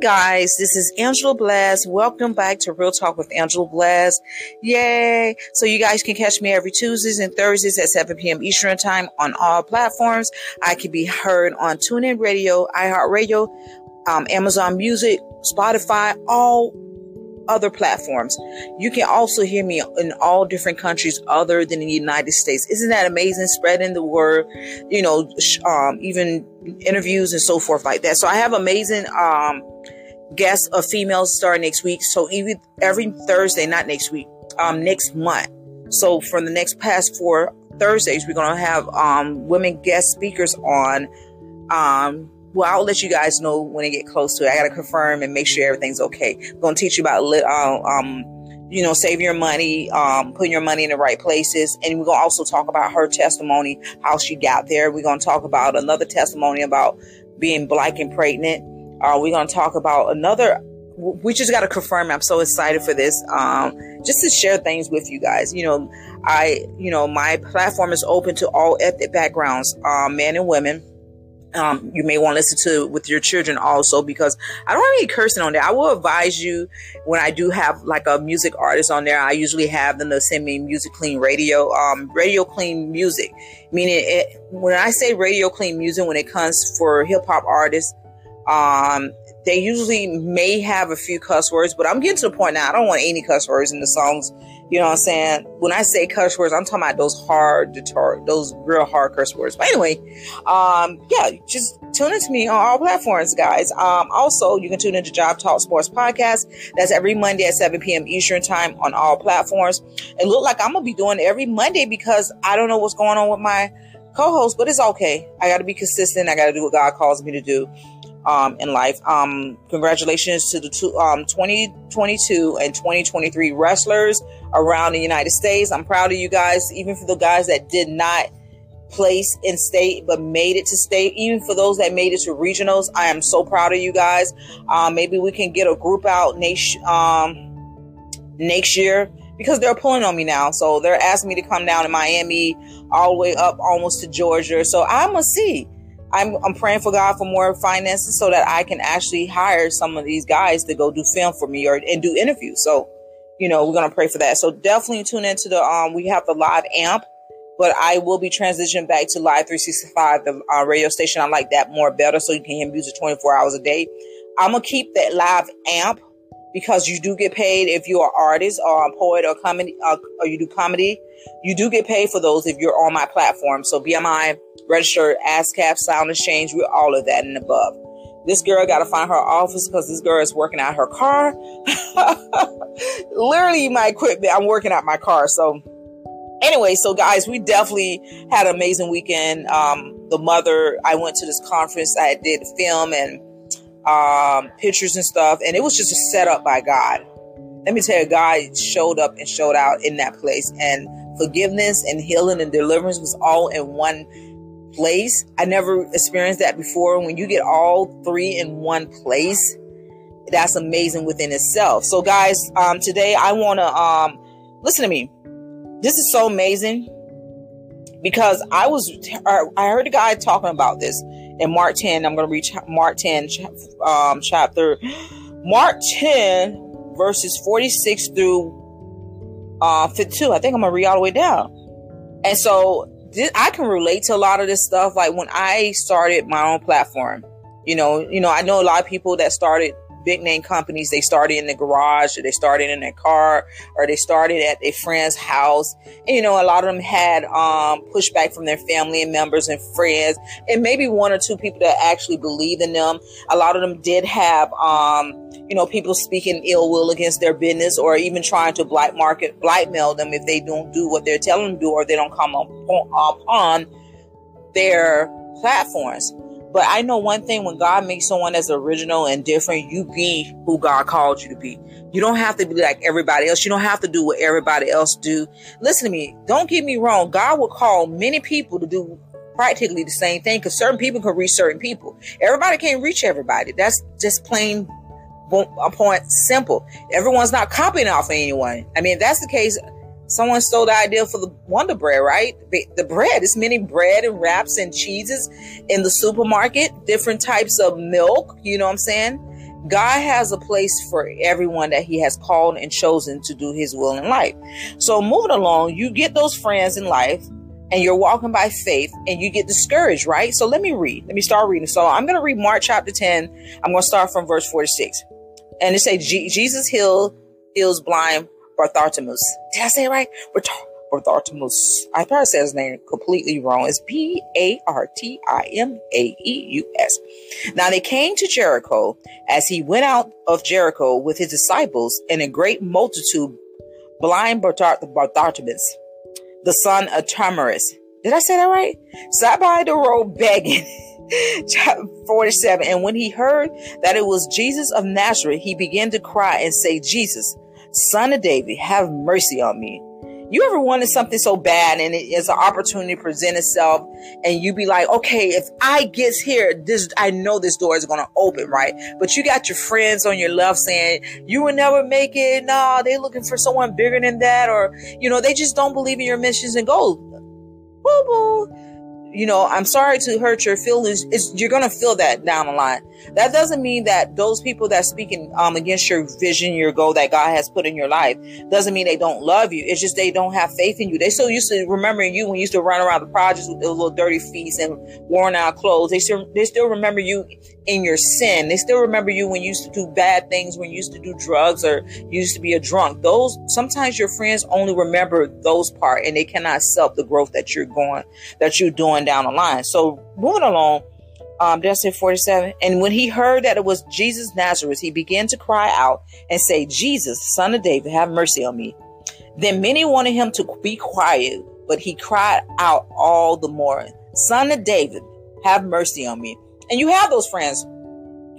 guys, this is Angela Blast. Welcome back to Real Talk with Angela Blast. Yay! So you guys can catch me every Tuesdays and Thursdays at 7 p.m. Eastern Time on all platforms. I can be heard on TuneIn Radio, iHeartRadio, um, Amazon Music, Spotify, all other platforms. You can also hear me in all different countries other than the United States. Isn't that amazing? Spreading the word, you know, um, even interviews and so forth like that. So I have amazing um, guests of female star next week. So every, every Thursday, not next week, um, next month. So from the next past four Thursdays, we're to have um, women guest speakers on um, well, I'll let you guys know when I get close to it. I got to confirm and make sure everything's okay. I'm to teach you about, uh, um, you know, save your money, um, putting your money in the right places. And we're going to also talk about her testimony, how she got there. We're going to talk about another testimony about being black and pregnant. Uh, we're going to talk about another, we just got to confirm. I'm so excited for this. Um, just to share things with you guys. You know, I, you know, my platform is open to all ethnic backgrounds, um, men and women um, you may want to listen to with your children also because I don't have any cursing on there. I will advise you when I do have like a music artist on there. I usually have them to send me music clean radio, um, radio clean music. Meaning, it, when I say radio clean music, when it comes for hip hop artists, um, they usually may have a few cuss words, but I'm getting to the point now. I don't want any cuss words in the songs you know what I'm saying? When I say cuss words, I'm talking about those hard, deter- those real hard curse words. But anyway, um, yeah, just tune into me on all platforms, guys. Um, also, you can tune into Job Talk Sports Podcast. That's every Monday at 7 p.m. Eastern Time on all platforms. It look like I'm gonna be doing every Monday because I don't know what's going on with my co-host, but it's okay. I got to be consistent. I got to do what God calls me to do um, in life. Um, congratulations to the two, um, 2022 and 2023 wrestlers around the United States. I'm proud of you guys, even for the guys that did not place in state but made it to state. Even for those that made it to regionals i am so proud of you guys. Um, maybe we can get a group out next um, next year because they're pulling on me now. So they're asking me to come down to miami all the way up almost to georgia. So i'm gonna see I'm, I'm praying for God for more finances so that I can actually hire some of these guys to go do film for me or and do interviews. So, you know, we're gonna pray for that. So definitely tune into the um we have the live amp, but I will be transitioning back to live 365, the uh, radio station. I like that more better, so you can hear music 24 hours a day. I'm gonna keep that live amp because you do get paid if you're an artist or a poet or comedy uh, or you do comedy. You do get paid for those if you're on my platform. So BMI registered ASCAP, Sound Exchange, with all of that and above. This girl got to find her office because this girl is working out her car. Literally, my equipment. I'm working out my car. So, anyway, so guys, we definitely had an amazing weekend. Um, the mother, I went to this conference. I did film and um, pictures and stuff, and it was just a setup by God. Let me tell you, God showed up and showed out in that place, and forgiveness and healing and deliverance was all in one place. I never experienced that before. When you get all three in one place, that's amazing within itself. So, guys, um, today I want to um, listen to me. This is so amazing because I was I heard a guy talking about this in Mark 10. I'm going to reach Mark 10 um, chapter Mark 10 verses 46 through uh, 52. I think I'm going to read all the way down. And so this, I can relate to a lot of this stuff. Like when I started my own platform, you know, you know, I know a lot of people that started big name companies. They started in the garage, or they started in their car, or they started at a friend's house. And, you know, a lot of them had um, pushback from their family and members and friends, and maybe one or two people that actually believed in them. A lot of them did have, um, you know, people speaking ill will against their business, or even trying to black market blackmail them if they don't do what they're telling them to do, or they don't come upon their platforms. But I know one thing when God makes someone as original and different, you be who God called you to be. You don't have to be like everybody else. You don't have to do what everybody else do. Listen to me. Don't get me wrong. God will call many people to do practically the same thing because certain people can reach certain people. Everybody can't reach everybody. That's just plain a point simple. Everyone's not copying off of anyone. I mean, that's the case, someone stole the idea for the Wonder Bread, right? The bread. There's many bread and wraps and cheeses in the supermarket, different types of milk, you know what I'm saying? God has a place for everyone that He has called and chosen to do His will in life. So moving along, you get those friends in life and you're walking by faith and you get discouraged, right? So let me read. Let me start reading. So I'm going to read Mark chapter 10. I'm going to start from verse 46. And it says, Jesus healed, heals blind Bartholomew. Did I say it right? Bartholomew. I probably said his name completely wrong. It's B A R T I M A E U S. Now they came to Jericho as he went out of Jericho with his disciples and a great multitude blind Bartholomew the son of Tamaris. Did I say that right? Sat by the road begging. 47. And when he heard that it was Jesus of Nazareth, he began to cry and say, Jesus, son of David, have mercy on me. You ever wanted something so bad and it is an opportunity to present itself and you be like, okay, if I gets here, this, I know this door is going to open, right? But you got your friends on your left saying you will never make it. No, they looking for someone bigger than that. Or, you know, they just don't believe in your missions and goals. Boo boo you know, I'm sorry to hurt your feelings. It's, you're going to feel that down the line. That doesn't mean that those people that speaking um, against your vision, your goal that God has put in your life, doesn't mean they don't love you. It's just they don't have faith in you. They still used to remember you when you used to run around the projects with those little dirty feet and worn out clothes. They still they still remember you in your sin. They still remember you when you used to do bad things, when you used to do drugs or you used to be a drunk. Those sometimes your friends only remember those part and they cannot accept the growth that you're going that you're doing down the line. So moving along um, did I say 47? And when he heard that it was Jesus Nazareth, he began to cry out and say, Jesus, son of David, have mercy on me. Then many wanted him to be quiet, but he cried out all the more, Son of David, have mercy on me. And you have those friends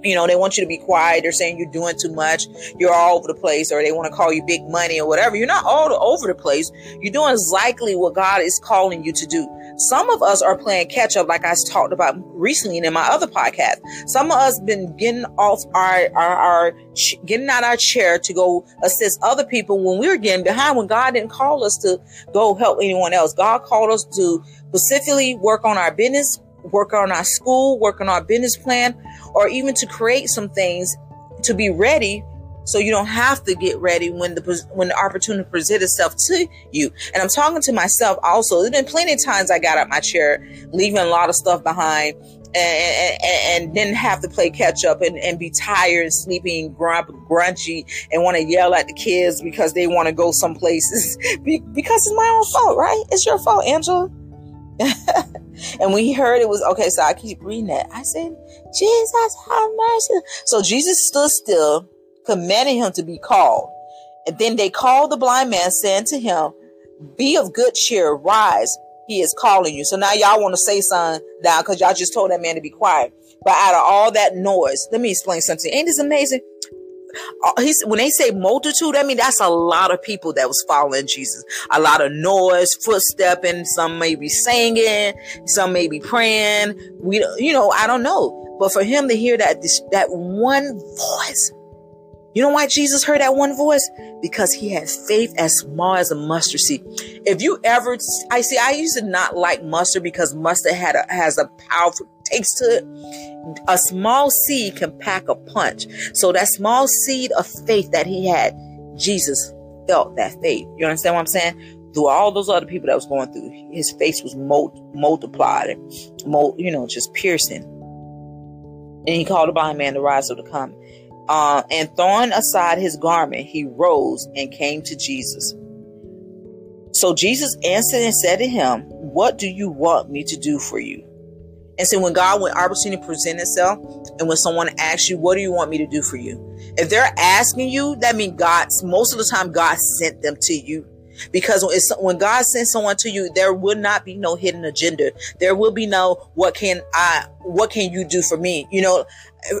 you know, they want you to be quiet. They're saying you're doing too much. You're all over the place, or they want to call you big money or whatever. You're not all over the place. You're doing exactly what God is calling you to do. Some of us are playing catch up, like I talked about recently in my other podcast. Some of us been getting off our, our, our getting out our chair to go assist other people when we were getting behind when God didn't call us to go help anyone else. God called us to specifically work on our business, work on our school, work on our business plan, or even to create some things to be ready so you don't have to get ready when the when the opportunity presents itself to you. And I'm talking to myself also. There's been plenty of times I got out my chair, leaving a lot of stuff behind, and, and, and didn't have to play catch up and, and be tired and sleeping, grump, grunchy, and want to yell at the kids because they want to go some places because it's my own fault, right? It's your fault, Angela. and when he heard it was okay, so I keep reading that. I said, Jesus, have mercy. So Jesus stood still, commanding him to be called. And then they called the blind man, saying to him, Be of good cheer, rise. He is calling you. So now y'all want to say something down because y'all just told that man to be quiet. But out of all that noise, let me explain something. Ain't this amazing? Uh, he's, when they say multitude, I mean, that's a lot of people that was following Jesus. A lot of noise, footstepping. Some may be singing, some may be praying. We, you know, I don't know. But for him to hear that, this, that one voice, you know why Jesus heard that one voice? Because he had faith as small as a mustard seed. If you ever, I see, I used to not like mustard because mustard had a, has a powerful taste to. A small seed can pack a punch. So that small seed of faith that he had, Jesus felt that faith. You understand what I'm saying? Through all those other people that was going through, his face was multiplied and, you know, just piercing. And he called blind man to rise up to come. Uh, and throwing aside his garment, he rose and came to Jesus. So Jesus answered and said to him, What do you want me to do for you? And so when God, when opportunity present itself, and when someone asks you, What do you want me to do for you? If they're asking you, that means God, most of the time, God sent them to you. Because when God sends someone to you, there will not be no hidden agenda. There will be no, what can I, what can you do for me? You know,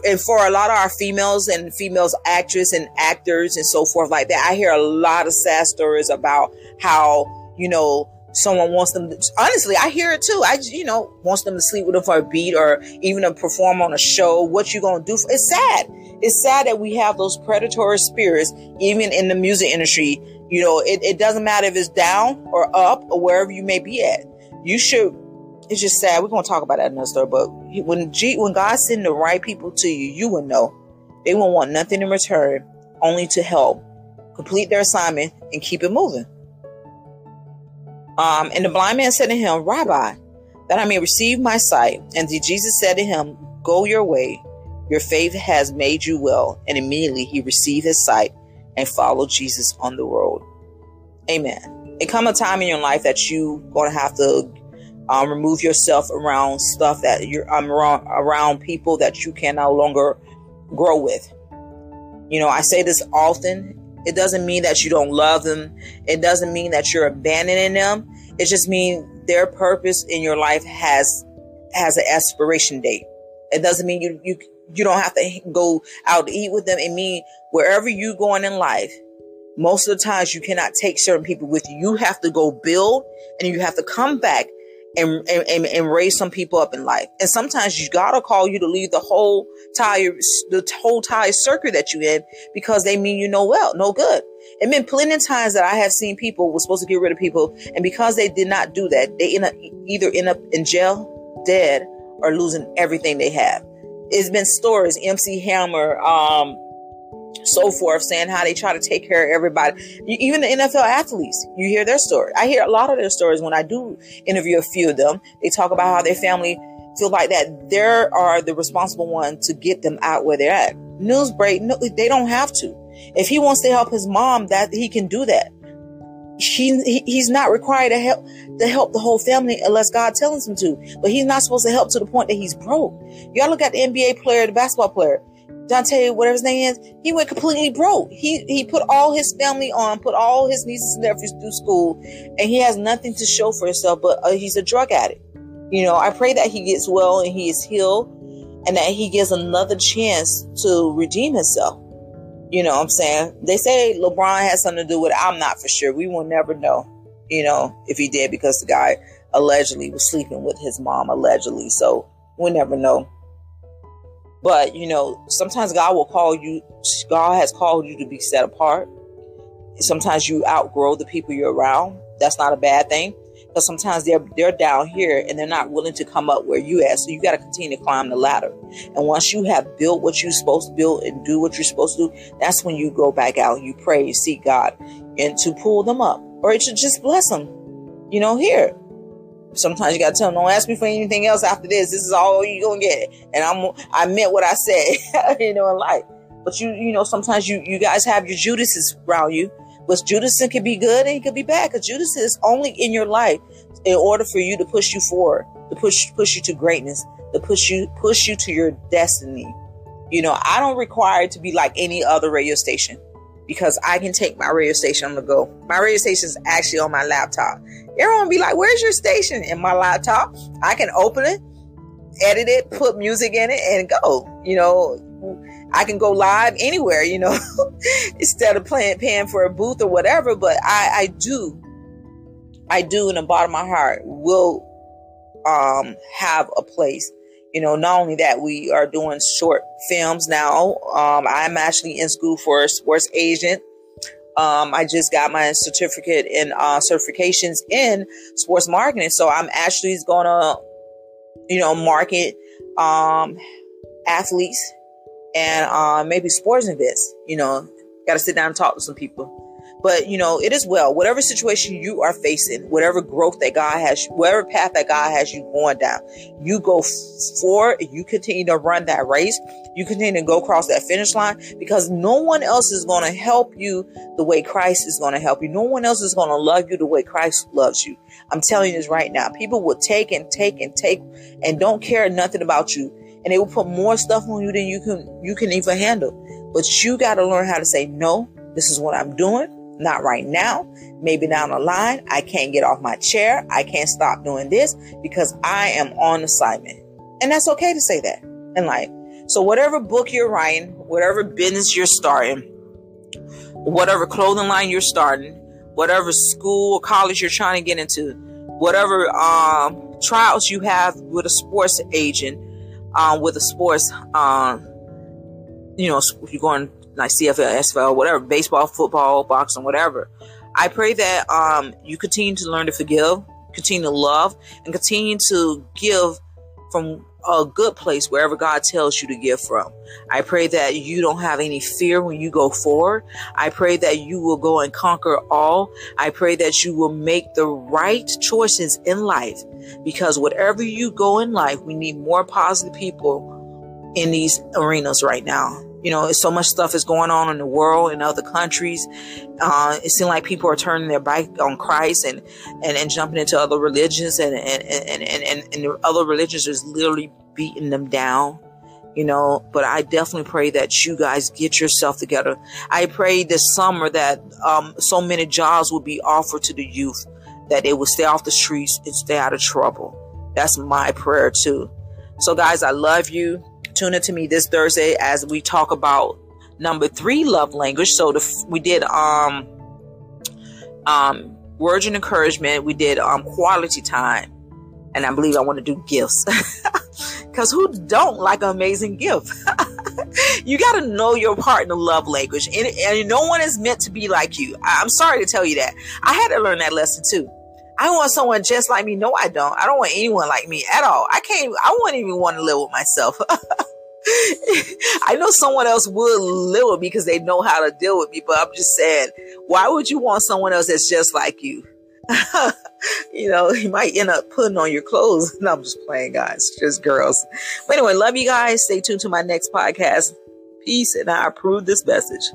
and for a lot of our females and females actors and actors and so forth like that, I hear a lot of sad stories about how, you know, someone wants them to, honestly i hear it too i you know wants them to sleep with them for a beat or even to perform on a show what you gonna do for, it's sad it's sad that we have those predatory spirits even in the music industry you know it, it doesn't matter if it's down or up or wherever you may be at you should it's just sad. We're gonna talk about that another story. But when G, when God send the right people to you, you will know. They won't want nothing in return, only to help complete their assignment and keep it moving. Um, and the blind man said to him, Rabbi, that I may receive my sight. And Jesus said to him, Go your way. Your faith has made you well. And immediately he received his sight and followed Jesus on the road. Amen. It come a time in your life that you to have to um, remove yourself around stuff that you're um, around, around people that you can no longer grow with. You know, I say this often. It doesn't mean that you don't love them. It doesn't mean that you're abandoning them. It just means their purpose in your life has has an expiration date. It doesn't mean you you you don't have to go out to eat with them. It means wherever you're going in life, most of the times you cannot take certain people with you. You have to go build and you have to come back and, and, and raise some people up in life. And sometimes you gotta call you to leave the whole tire, the whole tire circuit that you in because they mean you no well, no good. It been plenty of times that I have seen people was supposed to get rid of people, and because they did not do that, they end up either end up in jail, dead, or losing everything they have. It's been stories, MC Hammer, um, so forth, saying how they try to take care of everybody. Even the NFL athletes, you hear their story. I hear a lot of their stories when I do interview a few of them. They talk about how their family feel like that they are the responsible one to get them out where they're at. News break, no, they don't have to. If he wants to help his mom, that he can do that. He, he, he's not required to help to help the whole family unless God tells him to. But he's not supposed to help to the point that he's broke. You gotta look at the NBA player, the basketball player. Dante, whatever his name is, he went completely broke. He he put all his family on, put all his nieces and nephews through school, and he has nothing to show for himself. But uh, he's a drug addict. You know, I pray that he gets well and he is healed, and that he gets another chance to redeem himself. You know what I'm saying? They say LeBron has something to do with it. I'm not for sure. We will never know, you know, if he did because the guy allegedly was sleeping with his mom, allegedly. So we'll never know. But, you know, sometimes God will call you, God has called you to be set apart. Sometimes you outgrow the people you're around. That's not a bad thing. Because sometimes they're they're down here and they're not willing to come up where you at. So you got to continue to climb the ladder. And once you have built what you're supposed to build and do what you're supposed to do, that's when you go back out and you pray, you seek God, and to pull them up or to just bless them. You know, here. Sometimes you gotta tell them, don't ask me for anything else after this. This is all you gonna get. And I'm I meant what I said, you know, in life. But you, you know, sometimes you you guys have your Judases around you but Judas can be good and he could be bad because Judas is only in your life in order for you to push you forward, to push push you to greatness, to push you push you to your destiny. You know, I don't require to be like any other radio station because I can take my radio station on the go. My radio station is actually on my laptop. Everyone be like, "Where's your station?" In my laptop, I can open it, edit it, put music in it, and go. You know, I can go live anywhere, you know, instead of playing, paying for a booth or whatever. But I, I do, I do in the bottom of my heart will um, have a place. You know, not only that, we are doing short films now. Um, I'm actually in school for a sports agent. Um, I just got my certificate in uh, certifications in sports marketing. So I'm actually going to, you know, market um, athletes and uh, maybe sports events. You know, got to sit down and talk to some people. But you know, it is well. Whatever situation you are facing, whatever growth that God has, whatever path that God has you going down, you go forward. You continue to run that race. You continue to go across that finish line because no one else is going to help you the way Christ is going to help you. No one else is going to love you the way Christ loves you. I'm telling you this right now. People will take and take and take and don't care nothing about you and they will put more stuff on you than you can you can even handle. But you got to learn how to say no. This is what I'm doing. Not right now. Maybe down the line, I can't get off my chair. I can't stop doing this because I am on assignment. And that's okay to say that in life. So whatever book you're writing, whatever business you're starting, whatever clothing line you're starting, whatever school or college you're trying to get into, whatever um, trials you have with a sports agent, um, with a sports, um, you know, if you're going like CFL, SFL, whatever, baseball, football, boxing, whatever. I pray that um, you continue to learn to forgive, continue to love, and continue to give from a good place wherever God tells you to give from. I pray that you don't have any fear when you go forward. I pray that you will go and conquer all. I pray that you will make the right choices in life because whatever you go in life, we need more positive people in these arenas right now. You know, so much stuff is going on in the world in other countries. Uh, it seems like people are turning their back on Christ and, and, and jumping into other religions and, and, and, and, and, and the other religions is literally beating them down. You know, but I definitely pray that you guys get yourself together. I pray this summer that um, so many jobs will be offered to the youth, that they will stay off the streets and stay out of trouble. That's my prayer too. So, guys, I love you tune in to me this Thursday as we talk about number three love language. So the, we did um um words and encouragement. We did um quality time, and I believe I want to do gifts because who don't like an amazing gift? you got to know your partner love language, and, and no one is meant to be like you. I'm sorry to tell you that. I had to learn that lesson too. I want someone just like me. No, I don't. I don't want anyone like me at all. I can't, I wouldn't even want to live with myself. I know someone else would live with me because they know how to deal with me, but I'm just saying, why would you want someone else that's just like you? you know, you might end up putting on your clothes. No, I'm just playing, guys. Just girls. But anyway, love you guys. Stay tuned to my next podcast. Peace, and I approve this message.